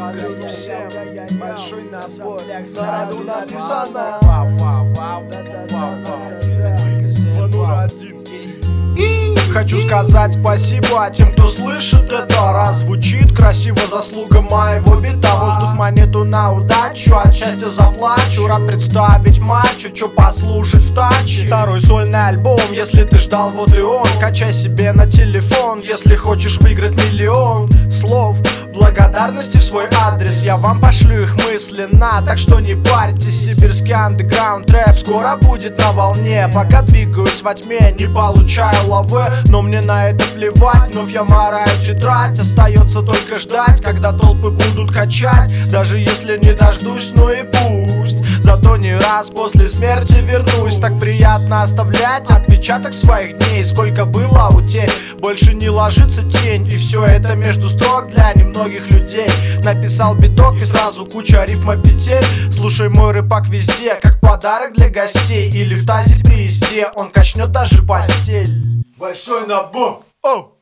Абсолютно всем большой набор Народу написано Хочу сказать спасибо тем, кто слышит это. Раз звучит красиво, заслуга моего бита. Воздух монету на удачу, от счастья заплачу. Рад представить матчу, чё послушать в таче. Второй сольный альбом, если ты ждал, вот и он. Качай себе на телефон, если хочешь выиграть миллион. Слов свой адрес Я вам пошлю их мысленно, так что не парьтесь Сибирский андеграунд рэп скоро будет на волне. Пока двигаюсь во тьме, не получаю лавы Но мне на это плевать, вновь я мораю тетрадь Остается только ждать, когда толпы будут качать. Даже если не дождусь, ну и пусть. Зато не раз после смерти вернусь. Так приятно оставлять отпечаток своих дней. Сколько было утерь, больше не ложится тень. И все это между строк для немногих людей. Написал биток и сразу куча рифма петель. Слушай мой рыбак везде, как подарок для гостей. Или в тазе при езде, он качнет даже постель. Большой набор. Оу!